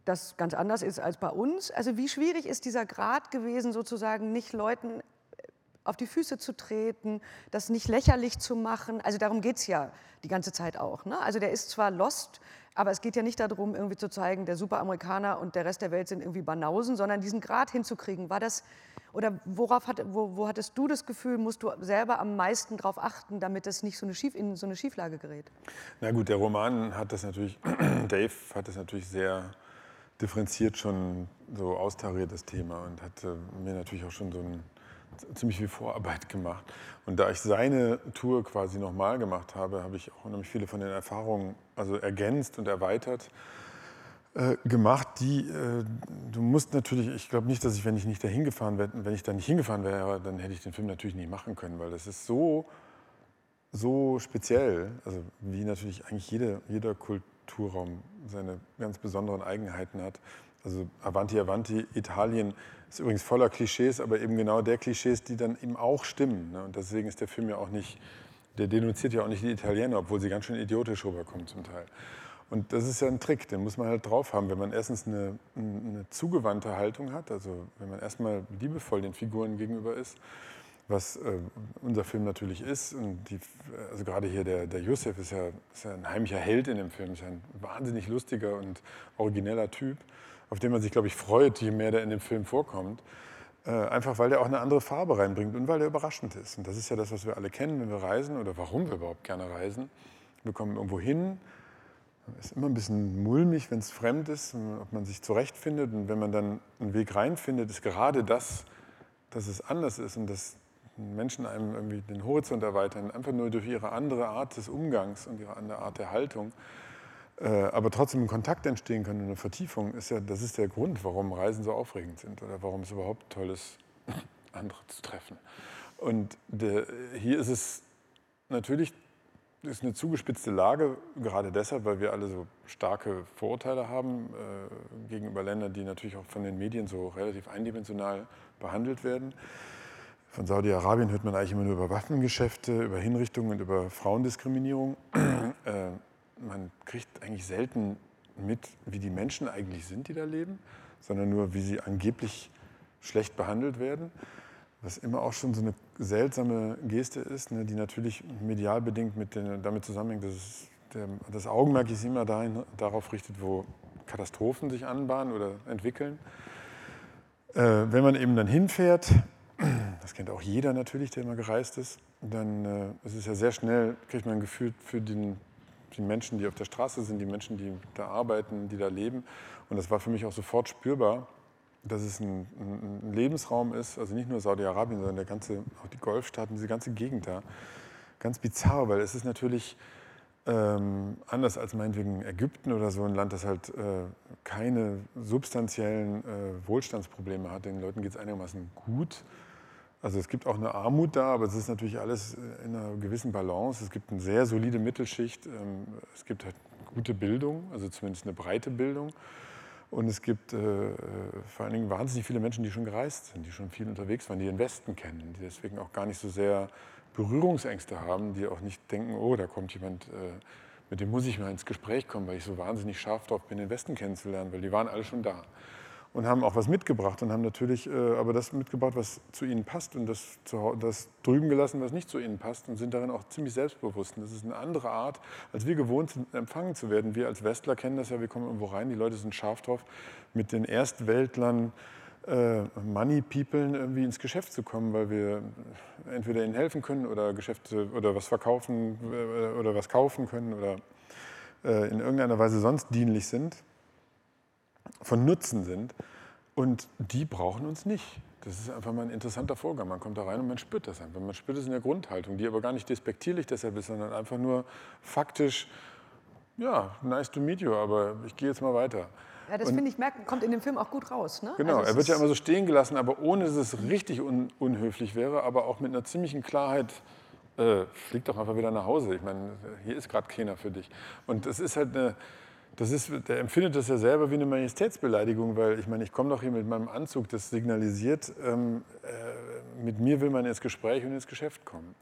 das ganz anders ist als bei uns. Also wie schwierig ist dieser Grad gewesen, sozusagen nicht Leuten auf die Füße zu treten, das nicht lächerlich zu machen. Also darum geht es ja die ganze Zeit auch. Ne? Also der ist zwar lost, aber es geht ja nicht darum, irgendwie zu zeigen, der Superamerikaner und der Rest der Welt sind irgendwie Banausen, sondern diesen Grad hinzukriegen. War das, oder worauf hat, wo, wo hattest du das Gefühl, musst du selber am meisten darauf achten, damit es nicht so eine Schief, in so eine Schieflage gerät? Na gut, der Roman hat das natürlich, Dave hat das natürlich sehr differenziert schon so austariert, das Thema, und hat mir natürlich auch schon so ein, ziemlich viel Vorarbeit gemacht. Und da ich seine Tour quasi nochmal gemacht habe, habe ich auch unheimlich viele von den Erfahrungen also ergänzt und erweitert äh, gemacht, die äh, du musst natürlich, ich glaube nicht, dass ich, wenn ich nicht dahin gefahren wäre, wenn ich da nicht hingefahren wäre, dann hätte ich den Film natürlich nicht machen können, weil das ist so, so speziell, also wie natürlich eigentlich jede, jeder Kulturraum seine ganz besonderen Eigenheiten hat. Also Avanti Avanti, Italien ist übrigens voller Klischees, aber eben genau der Klischees, die dann eben auch stimmen. Ne? Und deswegen ist der Film ja auch nicht, der denunziert ja auch nicht die Italiener, obwohl sie ganz schön idiotisch rüberkommen zum Teil. Und das ist ja ein Trick, den muss man halt drauf haben, wenn man erstens eine, eine zugewandte Haltung hat, also wenn man erstmal liebevoll den Figuren gegenüber ist, was äh, unser Film natürlich ist. Und die, also gerade hier der, der Yusuf ist ja, ist ja ein heimlicher Held in dem Film, ist ja ein wahnsinnig lustiger und origineller Typ, auf den man sich, glaube ich, freut, je mehr der in dem Film vorkommt. Äh, einfach weil der auch eine andere Farbe reinbringt und weil der überraschend ist. Und das ist ja das, was wir alle kennen, wenn wir reisen oder warum wir überhaupt gerne reisen. Wir kommen irgendwo hin, ist immer ein bisschen mulmig, wenn es fremd ist, ob man sich zurechtfindet. Und wenn man dann einen Weg reinfindet, ist gerade das, dass es anders ist und dass Menschen einem irgendwie den Horizont erweitern, einfach nur durch ihre andere Art des Umgangs und ihre andere Art der Haltung, aber trotzdem ein Kontakt entstehen kann und eine Vertiefung, ist ja, das ist der Grund, warum Reisen so aufregend sind oder warum es überhaupt toll ist, andere zu treffen. Und der, hier ist es natürlich ist eine zugespitzte Lage, gerade deshalb, weil wir alle so starke Vorurteile haben äh, gegenüber Ländern, die natürlich auch von den Medien so relativ eindimensional behandelt werden. Von Saudi-Arabien hört man eigentlich immer nur über Waffengeschäfte, über Hinrichtungen und über Frauendiskriminierung. äh, man kriegt eigentlich selten mit, wie die Menschen eigentlich sind, die da leben, sondern nur, wie sie angeblich schlecht behandelt werden was immer auch schon so eine seltsame Geste ist, ne, die natürlich medial bedingt mit den, damit zusammenhängt, dass es, der, das Augenmerk sich immer dahin, darauf richtet, wo Katastrophen sich anbahnen oder entwickeln. Äh, wenn man eben dann hinfährt, das kennt auch jeder natürlich, der immer gereist ist, dann äh, ist es ja sehr schnell, kriegt man ein Gefühl für den, die Menschen, die auf der Straße sind, die Menschen, die da arbeiten, die da leben. Und das war für mich auch sofort spürbar, dass es ein, ein, Lebensraum ist, also nicht nur Saudi-Arabien, sondern der ganze, auch die Golfstaaten, diese ganze Gegend da. Ganz bizarr, weil es ist natürlich ähm, anders als meinetwegen Ägypten oder so ein Land, das halt äh, keine substanziellen äh, Wohlstandsprobleme hat. Den Leuten geht es einigermaßen gut. Also es gibt auch eine Armut da, aber es ist natürlich alles in einer gewissen Balance. Es gibt eine sehr solide Mittelschicht. Ähm, es gibt halt gute Bildung, also zumindest eine breite Bildung. Und es gibt äh, vor allen Dingen wahnsinnig viele Menschen, die schon gereist sind, die schon viel unterwegs waren, die den Westen kennen, die deswegen auch gar nicht so sehr Berührungsängste haben, die auch nicht denken, oh, da kommt jemand, äh, mit dem muss ich mal ins Gespräch kommen, weil ich so wahnsinnig scharf drauf bin, den Westen kennenzulernen, weil die waren alle schon da und haben auch was mitgebracht und haben natürlich äh, aber das mitgebracht, was zu ihnen passt und das, zu, das drüben gelassen, was nicht zu ihnen passt und sind darin auch ziemlich selbstbewusst. Und das ist eine andere Art, als wir gewohnt sind, empfangen zu werden. Wir als Westler kennen das ja, wir kommen irgendwo rein, die Leute sind scharf drauf, mit den Erstweltlern äh, Money People irgendwie ins Geschäft zu kommen, weil wir entweder ihnen helfen können oder Geschäfte oder was verkaufen äh, oder was kaufen können oder äh, in irgendeiner Weise sonst dienlich sind von Nutzen sind. Und die brauchen uns nicht. Das ist einfach mal ein interessanter Vorgang. Man kommt da rein und man spürt das einfach. Man spürt es in der Grundhaltung, die aber gar nicht despektierlich deshalb ist, sondern einfach nur faktisch, ja, nice to meet you, aber ich gehe jetzt mal weiter. Ja, das finde ich, merkt, kommt in dem Film auch gut raus. Ne? Genau, also er wird ja immer so stehen gelassen, aber ohne dass es richtig un unhöflich wäre, aber auch mit einer ziemlichen Klarheit, äh, flieg doch einfach wieder nach Hause. Ich meine, hier ist gerade keiner für dich. Und das ist halt eine, das ist, der empfindet das ja selber wie eine Majestätsbeleidigung, weil ich meine, ich komme doch hier mit meinem Anzug, das signalisiert, ähm, äh, mit mir will man ins Gespräch und ins Geschäft kommen.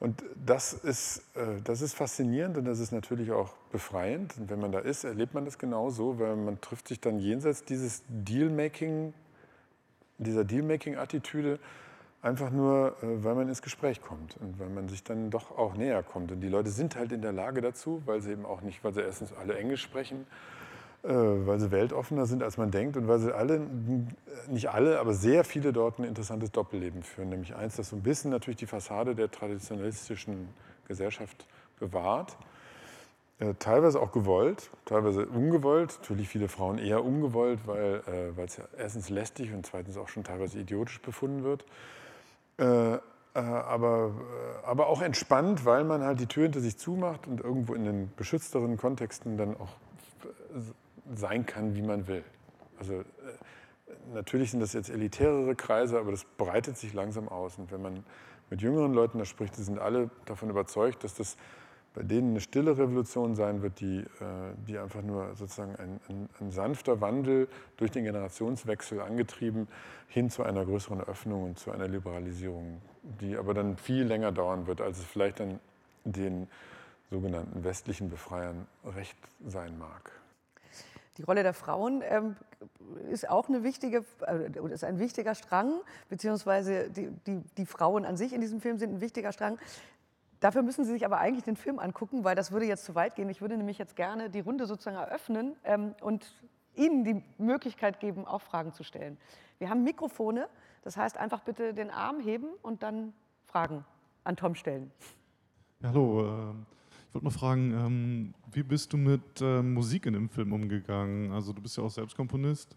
Und das ist, äh, das ist faszinierend und das ist natürlich auch befreiend. Und wenn man da ist, erlebt man das genauso, weil man trifft sich dann jenseits dieses Dealmaking, dieser Dealmaking-Attitüde Einfach nur, äh, weil man ins Gespräch kommt und weil man sich dann doch auch näher kommt. Und die Leute sind halt in der Lage dazu, weil sie eben auch nicht, weil sie erstens alle Englisch sprechen, äh, weil sie weltoffener sind, als man denkt und weil sie alle, nicht alle, aber sehr viele dort ein interessantes Doppelleben führen. Nämlich eins, das so ein bisschen natürlich die Fassade der traditionalistischen Gesellschaft bewahrt. Äh, teilweise auch gewollt, teilweise ungewollt. Natürlich viele Frauen eher ungewollt, weil es ja erstens lästig und zweitens auch schon teilweise idiotisch befunden wird. Äh, äh, aber, äh, aber auch entspannt, weil man halt die Tür hinter sich zumacht und irgendwo in den beschützteren Kontexten dann auch sein kann, wie man will. Also natürlich sind das jetzt elitärere Kreise, aber das breitet sich langsam aus. Und wenn man mit jüngeren Leuten da spricht, die sind alle davon überzeugt, dass das bei denen eine stille Revolution sein wird, die, äh, die einfach nur sozusagen ein, ein, ein, sanfter Wandel durch den Generationswechsel angetrieben hin zu einer größeren Öffnung und zu einer Liberalisierung, die aber dann viel länger dauern wird, als es vielleicht dann den sogenannten westlichen Befreiern recht sein mag. Die Rolle der Frauen ähm, ist auch eine wichtige, äh, ist ein wichtiger Strang, beziehungsweise die, die, die Frauen an sich in diesem Film sind ein wichtiger Strang. Dafür müssen Sie sich aber eigentlich den Film angucken, weil das würde jetzt zu weit gehen. Ich würde nämlich jetzt gerne die Runde sozusagen eröffnen ähm, und Ihnen die Möglichkeit geben, auch Fragen zu stellen. Wir haben Mikrofone, das heißt einfach bitte den Arm heben und dann Fragen an Tom stellen. Ja, hallo, äh, ich wollte mal fragen, ähm, wie bist du mit äh, Musik in dem Film umgegangen? Also du bist ja auch selbst Komponist.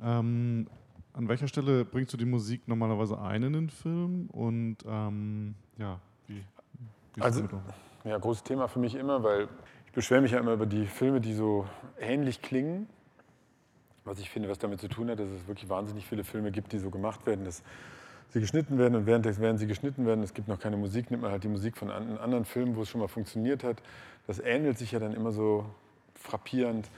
Ähm, an welcher Stelle bringst du die Musik normalerweise ein in den Film? Und ähm, ja, also, ja, großes Thema für mich immer, weil ich beschwere mich ja immer über die Filme, die so ähnlich klingen. Was ich finde, was damit zu tun hat, dass es wirklich wahnsinnig viele Filme gibt, die so gemacht werden, dass sie geschnitten werden und während, während sie geschnitten werden, es gibt noch keine Musik, nimmt man halt die Musik von anderen Filmen, wo es schon mal funktioniert hat. Das ähnelt sich ja dann immer so frappierend.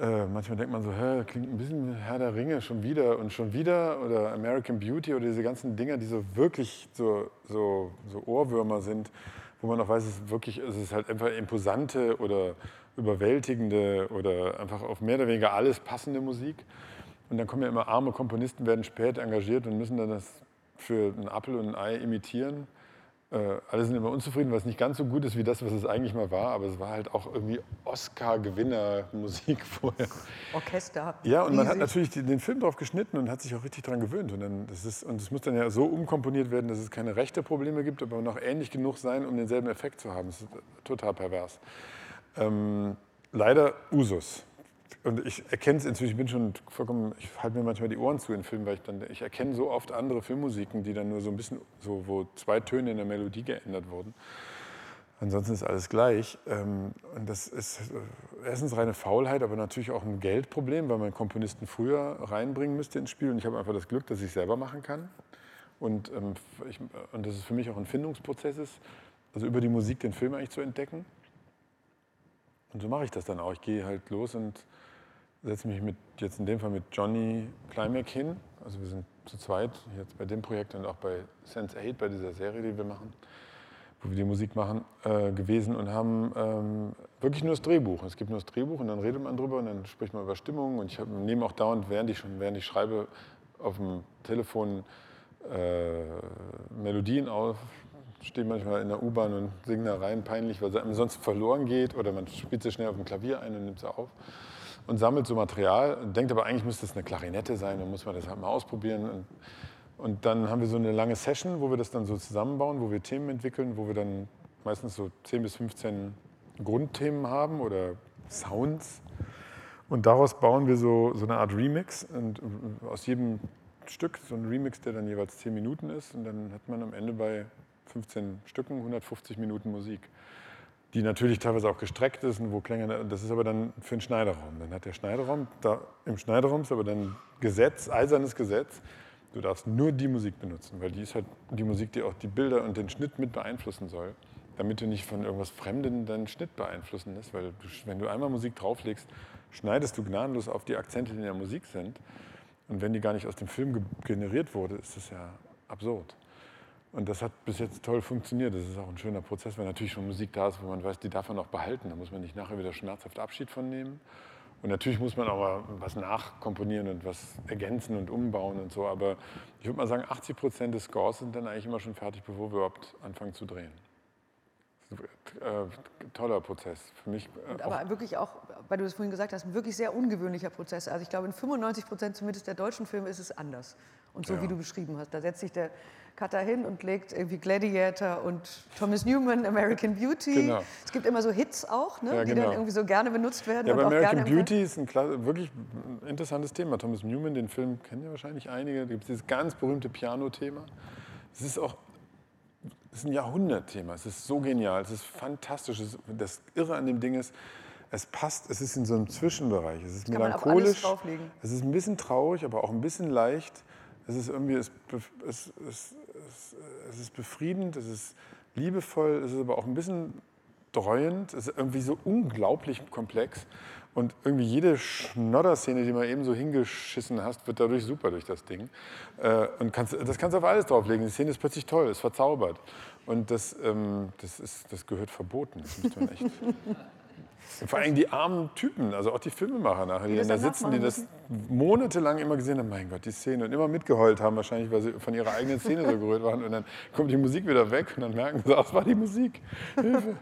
Äh, manchmal denkt man so, hä, klingt ein bisschen Herr der Ringe schon wieder und schon wieder oder American Beauty oder diese ganzen Dinger, die so wirklich so, so, so Ohrwürmer sind wo man auch weiß, es ist wirklich, es ist halt einfach imposante oder überwältigende oder einfach auf mehr oder weniger alles passende Musik. Und dann kommen ja immer arme Komponisten, werden spät engagiert und müssen dann das für einen Apfel und ein Ei imitieren. Äh, alle sind immer unzufrieden, weil es nicht ganz so gut ist wie das, was es eigentlich mal war. Aber es war halt auch irgendwie Oscar-Gewinner-Musik vorher. Orchester. Ja, und man hat natürlich den Film drauf geschnitten und hat sich auch richtig daran gewöhnt. Und, dann, das ist, und es muss dann ja so umkomponiert werden, dass es keine rechte Probleme gibt, aber noch ähnlich genug sein, um denselben Effekt zu haben. Das ist total pervers. Ähm, leider Usus und ich erkenne es inzwischen, ich bin schon vollkommen, ich halte mir manchmal die Ohren zu in Filmen, weil ich dann, ich erkenne so oft andere Filmmusiken, die dann nur so ein bisschen, so, wo zwei Töne in der Melodie geändert wurden. Ansonsten ist alles gleich. Ähm, und das ist äh, erstens reine Faulheit, aber natürlich auch ein Geldproblem, weil man Komponisten früher reinbringen müsste ins Spiel. Und ich habe einfach das Glück, dass ich es selber machen kann. Und, ähm, und dass es für mich auch ein Findungsprozess ist, also über die Musik den Film eigentlich zu entdecken. Und so mache ich das dann auch. Ich gehe halt los und setze mich mit, jetzt in dem Fall mit Johnny Klimek hin. Also wir sind zu zweit jetzt bei dem Projekt und auch bei Sense8, bei dieser Serie, die wir machen, wo wir die Musik machen, äh, gewesen und haben ähm, wirklich nur das Drehbuch. Es gibt nur das Drehbuch und dann redet man drüber und dann spricht man über Stimmung und ich nehme auch dauernd, während ich schon, während ich schreibe, auf dem Telefon äh, Melodien auf, stehe manchmal in der U-Bahn und singe da rein, peinlich, weil sie einem sonst verloren geht oder man spielt sie schnell auf dem Klavier ein und nimmt sie auf und sammelt so Material, denkt aber eigentlich müsste es eine Klarinette sein, dann muss man das halt mal ausprobieren. Und, und dann haben wir so eine lange Session, wo wir das dann so zusammenbauen, wo wir Themen entwickeln, wo wir dann meistens so 10 bis 15 Grundthemen haben oder Sounds. Und daraus bauen wir so, so eine Art Remix und aus jedem Stück so ein Remix, der dann jeweils 10 Minuten ist. Und dann hat man am Ende bei 15 Stücken 150 Minuten Musik die natürlich teilweise auch gestreckt ist und wo Klänge, das ist aber dann für den Schneiderraum. Dann hat der Schneiderraum, da im Schneiderraum ist aber dann Gesetz, eisernes Gesetz, du darfst nur die Musik benutzen, weil die ist halt die Musik, die auch die Bilder und den Schnitt mit beeinflussen soll, damit du nicht von irgendwas Fremden deinen Schnitt beeinflussen lässt, weil du, wenn du einmal Musik drauflegst, schneidest du gnadenlos auf die Akzente, die in der Musik sind und wenn die gar nicht aus dem Film generiert wurde, ist das ja absurd. Und das hat bis jetzt toll funktioniert. Das ist auch ein schöner Prozess, weil natürlich schon Musik da ist, wo man weiß, die darf man auch behalten. Da muss man nicht nachher wieder schmerzhaft Abschied von nehmen. Und natürlich muss man auch mal was nachkomponieren und was ergänzen und umbauen und so. Aber ich würde mal sagen, 80 Prozent des Scores sind dann eigentlich immer schon fertig, bevor wir überhaupt anfangen zu drehen. Äh, toller Prozess für mich. Äh, aber wirklich auch, weil du das vorhin gesagt hast, ein wirklich sehr ungewöhnlicher Prozess. Also ich glaube, in 95 Prozent zumindest der deutschen Filme ist es anders. Und so ja. wie du beschrieben hast, da setzt sich der Cutter hin und legt irgendwie Gladiator und Thomas Newman, American Beauty. Genau. Es gibt immer so Hits auch, ne, ja, die dann genau. irgendwie so gerne benutzt werden. Ja, aber American Beauty ist ein wirklich interessantes Thema. Thomas Newman, den Film kennen ja wahrscheinlich einige. Da gibt es dieses ganz berühmte Piano-Thema. Es ist auch es ist ein Jahrhundertthema. Es ist so genial, es ist fantastisch. Das Irre an dem Ding ist, es passt, es ist in so einem Zwischenbereich. Es ist melancholisch. Es ist ein bisschen traurig, aber auch ein bisschen leicht. Es ist irgendwie, es, es, es, es, ist befriedend, es ist liebevoll, es ist aber auch ein bisschen zerstreuend, es ist irgendwie so unglaublich komplex. Und irgendwie jede Schnodder-Szene, die man eben so hingeschissen hast, wird dadurch super durch das Ding. Äh, und kannst, das kannst du auf alles drauflegen. Die Szene ist plötzlich toll, ist verzaubert. Und das, ähm, das, ist, das gehört verboten. Das müsste man echt. Vor allem die armen Typen, also auch die Filmemacher nachher, die, Die da sitzen, die das monatelang immer gesehen haben, mein Gott, die Szene, und immer mitgeheult haben, wahrscheinlich, weil sie von ihrer eigenen Szene so gerührt waren. Und dann kommt die Musik wieder weg und dann merken sie, das war die Musik. Hilfe.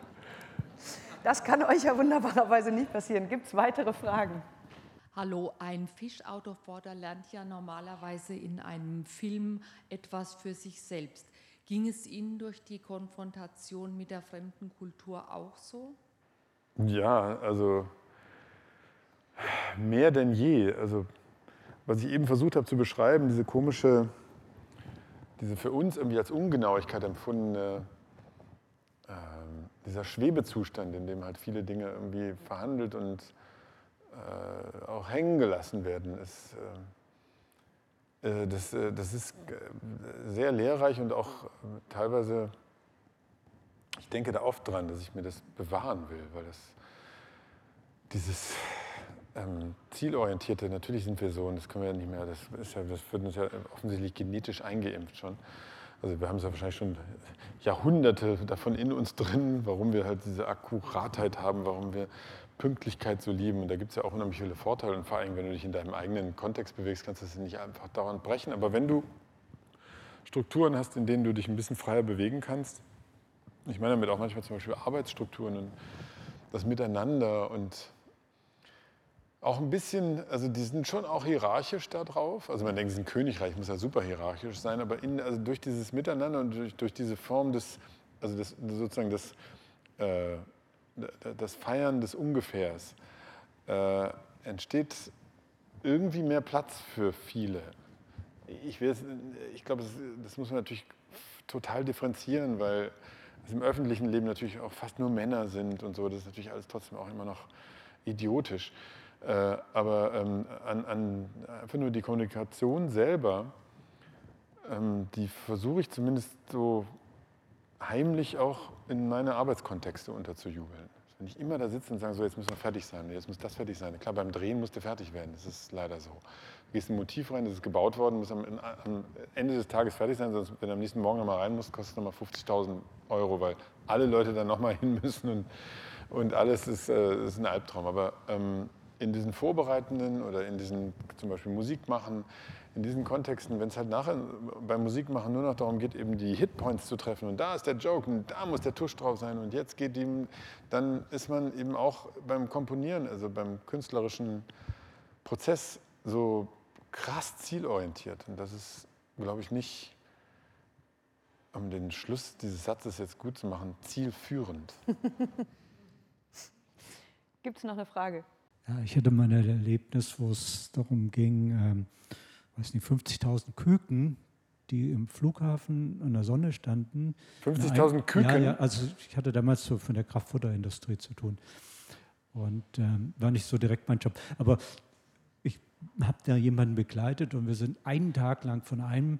Das kann euch ja wunderbarerweise nicht passieren. Gibt es weitere Fragen? Hallo, ein Fischautofahrer lernt ja normalerweise in einem Film etwas für sich selbst. Ging es Ihnen durch die Konfrontation mit der fremden Kultur auch so? Ja, also mehr denn je. Also was ich eben versucht habe zu beschreiben, diese komische, diese für uns irgendwie als Ungenauigkeit empfundene, ähm, dieser Schwebezustand, in dem halt viele Dinge irgendwie verhandelt und äh, auch hängen gelassen werden, ist, äh, äh, das, äh, das ist äh, sehr lehrreich und auch äh, teilweise, ich denke da oft dran, dass ich mir das bewahren will, weil das dieses ähm, zielorientierte, natürlich sind wir so und das können wir ja nicht mehr, das, ist ja, das wird uns ja offensichtlich genetisch eingeimpft schon. Also wir haben es ja wahrscheinlich schon Jahrhunderte davon in uns drin, warum wir halt diese Akkuratheit haben, warum wir Pünktlichkeit so lieben. Und da gibt es ja auch unheimlich viele Vorteile. Und vor allem, wenn du dich in deinem eigenen Kontext bewegst, kannst du das nicht einfach dauernd brechen. Aber wenn du Strukturen hast, in denen du dich ein bisschen freier bewegen kannst, ich meine damit auch manchmal zum Beispiel Arbeitsstrukturen und das Miteinander und auch ein bisschen, also die sind schon auch hierarchisch da drauf. Also man denkt, es ist ein Königreich, muss ja super hierarchisch sein, aber in, also durch dieses Miteinander und durch, durch diese Form des, also das, sozusagen das, äh, das Feiern des Ungefährs äh, entsteht irgendwie mehr Platz für viele. Ich, ich glaube, das, das muss man natürlich total differenzieren, weil es im öffentlichen Leben natürlich auch fast nur Männer sind und so. Das ist natürlich alles trotzdem auch immer noch idiotisch. Äh, aber ähm, an, an, einfach nur die Kommunikation selber, ähm, die versuche ich zumindest so heimlich auch in meine Arbeitskontexte unterzujubeln. Wenn ich immer da sitze und sage, so jetzt müssen wir fertig sein, jetzt muss das fertig sein. Klar, beim Drehen musst du fertig werden, das ist leider so. Gehst ein Motiv rein, das ist gebaut worden, muss am, am Ende des Tages fertig sein, sonst wenn du am nächsten Morgen nochmal rein musst, kostet es nochmal 50.000 Euro, weil alle Leute dann nochmal hin müssen und, und alles ist, äh, ist ein Albtraum. Aber ähm, in diesen Vorbereitenden oder in diesen zum Beispiel Musikmachen, in diesen Kontexten, wenn es halt nachher beim Musikmachen nur noch darum geht, eben die Hitpoints zu treffen und da ist der Joke und da muss der Tusch drauf sein und jetzt geht ihm, dann ist man eben auch beim Komponieren, also beim künstlerischen Prozess so krass zielorientiert. Und das ist, glaube ich, nicht, um den Schluss dieses Satzes jetzt gut zu machen, zielführend. Gibt es noch eine Frage? Ja, ich hatte mal ein Erlebnis, wo es darum ging, ähm, weiß nicht, 50.000 Küken, die im Flughafen an der Sonne standen. 50.000 Küken? Ja, ja, also ich hatte damals so von der Kraftfutterindustrie zu tun. Und ähm, war nicht so direkt mein Job. Aber habe da jemanden begleitet und wir sind einen Tag lang von einem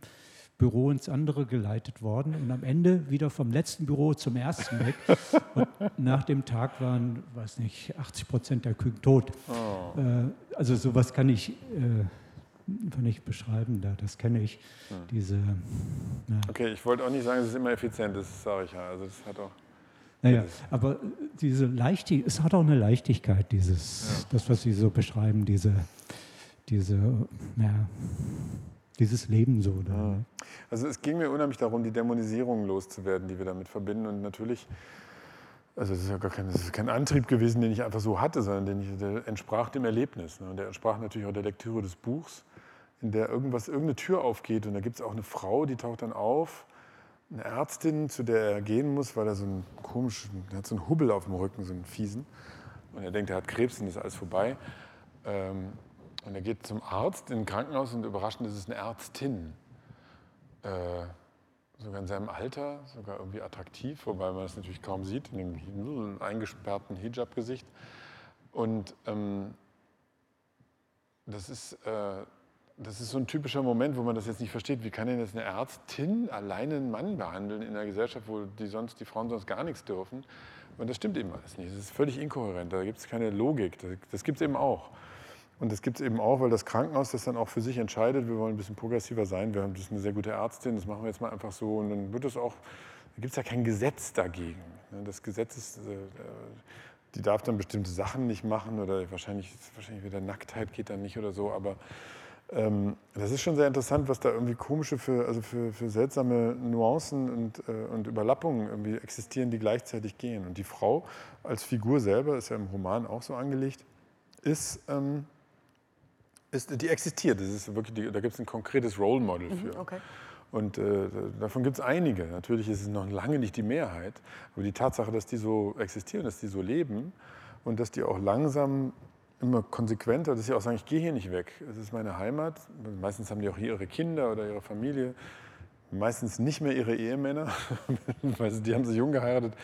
Büro ins andere geleitet worden und am Ende wieder vom letzten Büro zum ersten weg. Und nach dem Tag waren, weiß nicht, 80 Prozent der Küken tot. Oh. Äh, also sowas kann ich äh, nicht beschreiben, da, das kenne ich. Hm. Diese, ja. Okay, ich wollte auch nicht sagen, es ist immer effizient, das sage ich ja. Also das hat auch. Naja, aber diese Leichtigkeit, es hat auch eine Leichtigkeit, dieses, Ja. das, was Sie so beschreiben, diese, diese, ja, dieses Leben so. Da, ne? Also es ging mir unheimlich darum, die Dämonisierung loszuwerden, die wir damit verbinden. Und natürlich, also es ist ja gar kein, ist kein Antrieb gewesen, den ich einfach so hatte, sondern den ich, der entsprach dem Erlebnis. Ne? Und der entsprach natürlich auch der Lektüre des Buchs, in der irgendwas, irgendeine Tür aufgeht. Und da gibt es auch eine Frau, die taucht dann auf, eine Ärztin, zu der er gehen muss, weil er so einen komischen, der hat so einen Hubbel auf dem Rücken, so einen fiesen. Und er denkt, er hat Krebs und ist alles vorbei. Ähm, und er geht zum Arzt in ein Krankenhaus und überraschend ist es eine Ärztin. Äh, sogar in seinem Alter, sogar irgendwie attraktiv, wobei man es natürlich kaum sieht, in dem eingesperrten Hijab-Gesicht. Und ähm, das ist, äh, das ist so ein typischer Moment, wo man das jetzt nicht versteht. Wie kann denn jetzt eine Ärztin alleine einen Mann behandeln in einer Gesellschaft, wo die, sonst, die Frauen sonst gar nichts dürfen? Und das stimmt eben alles nicht. Das ist völlig inkohärent. Da gibt es keine Logik. Das, das gibt es eben auch. Und das gibt es eben auch, weil das Krankenhaus das dann auch für sich entscheidet. Wir wollen ein bisschen progressiver sein. Wir haben das eine sehr gute Ärztin. Das machen wir jetzt mal einfach so. Und dann wird es auch. Da gibt es ja kein Gesetz dagegen. Das Gesetz ist. Äh, die darf dann bestimmte Sachen nicht machen oder wahrscheinlich, wahrscheinlich wieder Nacktheit geht dann nicht oder so. Aber ähm, das ist schon sehr interessant, was da irgendwie komische, für, also für, für seltsame Nuancen und, äh, und Überlappungen irgendwie existieren, die gleichzeitig gehen. Und die Frau als Figur selber, ist ja im Roman auch so angelegt, ist, ähm, ist die existiert. Das ist wirklich die, da gibt es ein konkretes Role Model Mhm, für. okay. Und äh, davon gibt es einige. Natürlich ist es noch lange nicht die Mehrheit. Aber die Tatsache, dass die so existieren, dass die so leben und dass die auch langsam immer konsequenter, dass sie auch sagen, ich gehe hier nicht weg. Es ist meine Heimat. Meistens haben die auch hier ihre Kinder oder ihre Familie. Meistens nicht mehr ihre Ehemänner. Die haben sich jung geheiratet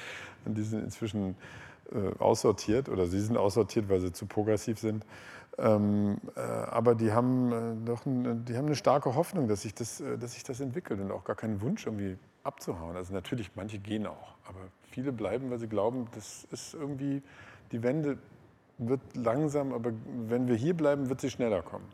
und die sind inzwischen äh, aussortiert oder sie sind aussortiert, weil sie zu progressiv sind. Ähm, äh, aber die haben, äh, doch ein, die haben eine starke Hoffnung, dass sich, das, äh, dass sich das entwickelt und auch gar keinen Wunsch, irgendwie abzuhauen. Also natürlich, manche gehen auch, aber viele bleiben, weil sie glauben, das ist irgendwie, die Wende wird langsam, aber wenn wir hier bleiben, wird sie schneller kommen.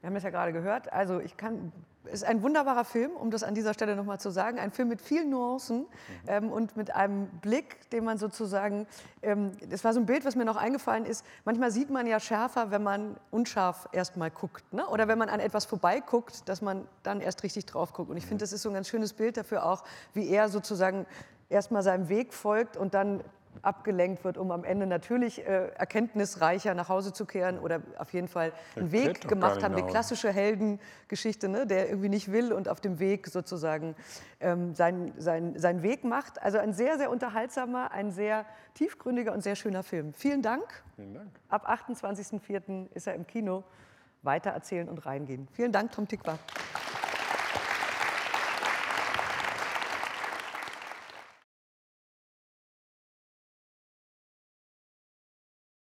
Wir haben es ja gerade gehört. Also ich kann, ist ein wunderbarer Film, um das an dieser Stelle nochmal zu sagen. Ein Film mit vielen Nuancen ähm, und mit einem Blick, den man sozusagen, ähm, das war so ein Bild, was mir noch eingefallen ist. Manchmal sieht man ja schärfer, wenn man unscharf erstmal guckt. Ne? Oder wenn man an etwas vorbeiguckt, dass man dann erst richtig drauf guckt. Und ich finde, das ist so ein ganz schönes Bild dafür auch, wie er sozusagen erstmal seinem Weg folgt und dann abgelenkt wird, um am Ende natürlich äh, erkenntnisreicher nach Hause zu kehren oder auf jeden Fall einen Der Weg gemacht haben, die klassische Heldengeschichte, ne, der irgendwie nicht will und auf dem Weg sozusagen ähm, seinen sein, seinen Weg macht. Also ein sehr, sehr unterhaltsamer, ein sehr tiefgründiger und sehr schöner Film. Vielen Dank. Vielen Dank. Ab 28.04. ist er im Kino. Weitererzählen und reingehen. Vielen Dank, Tom Tikva.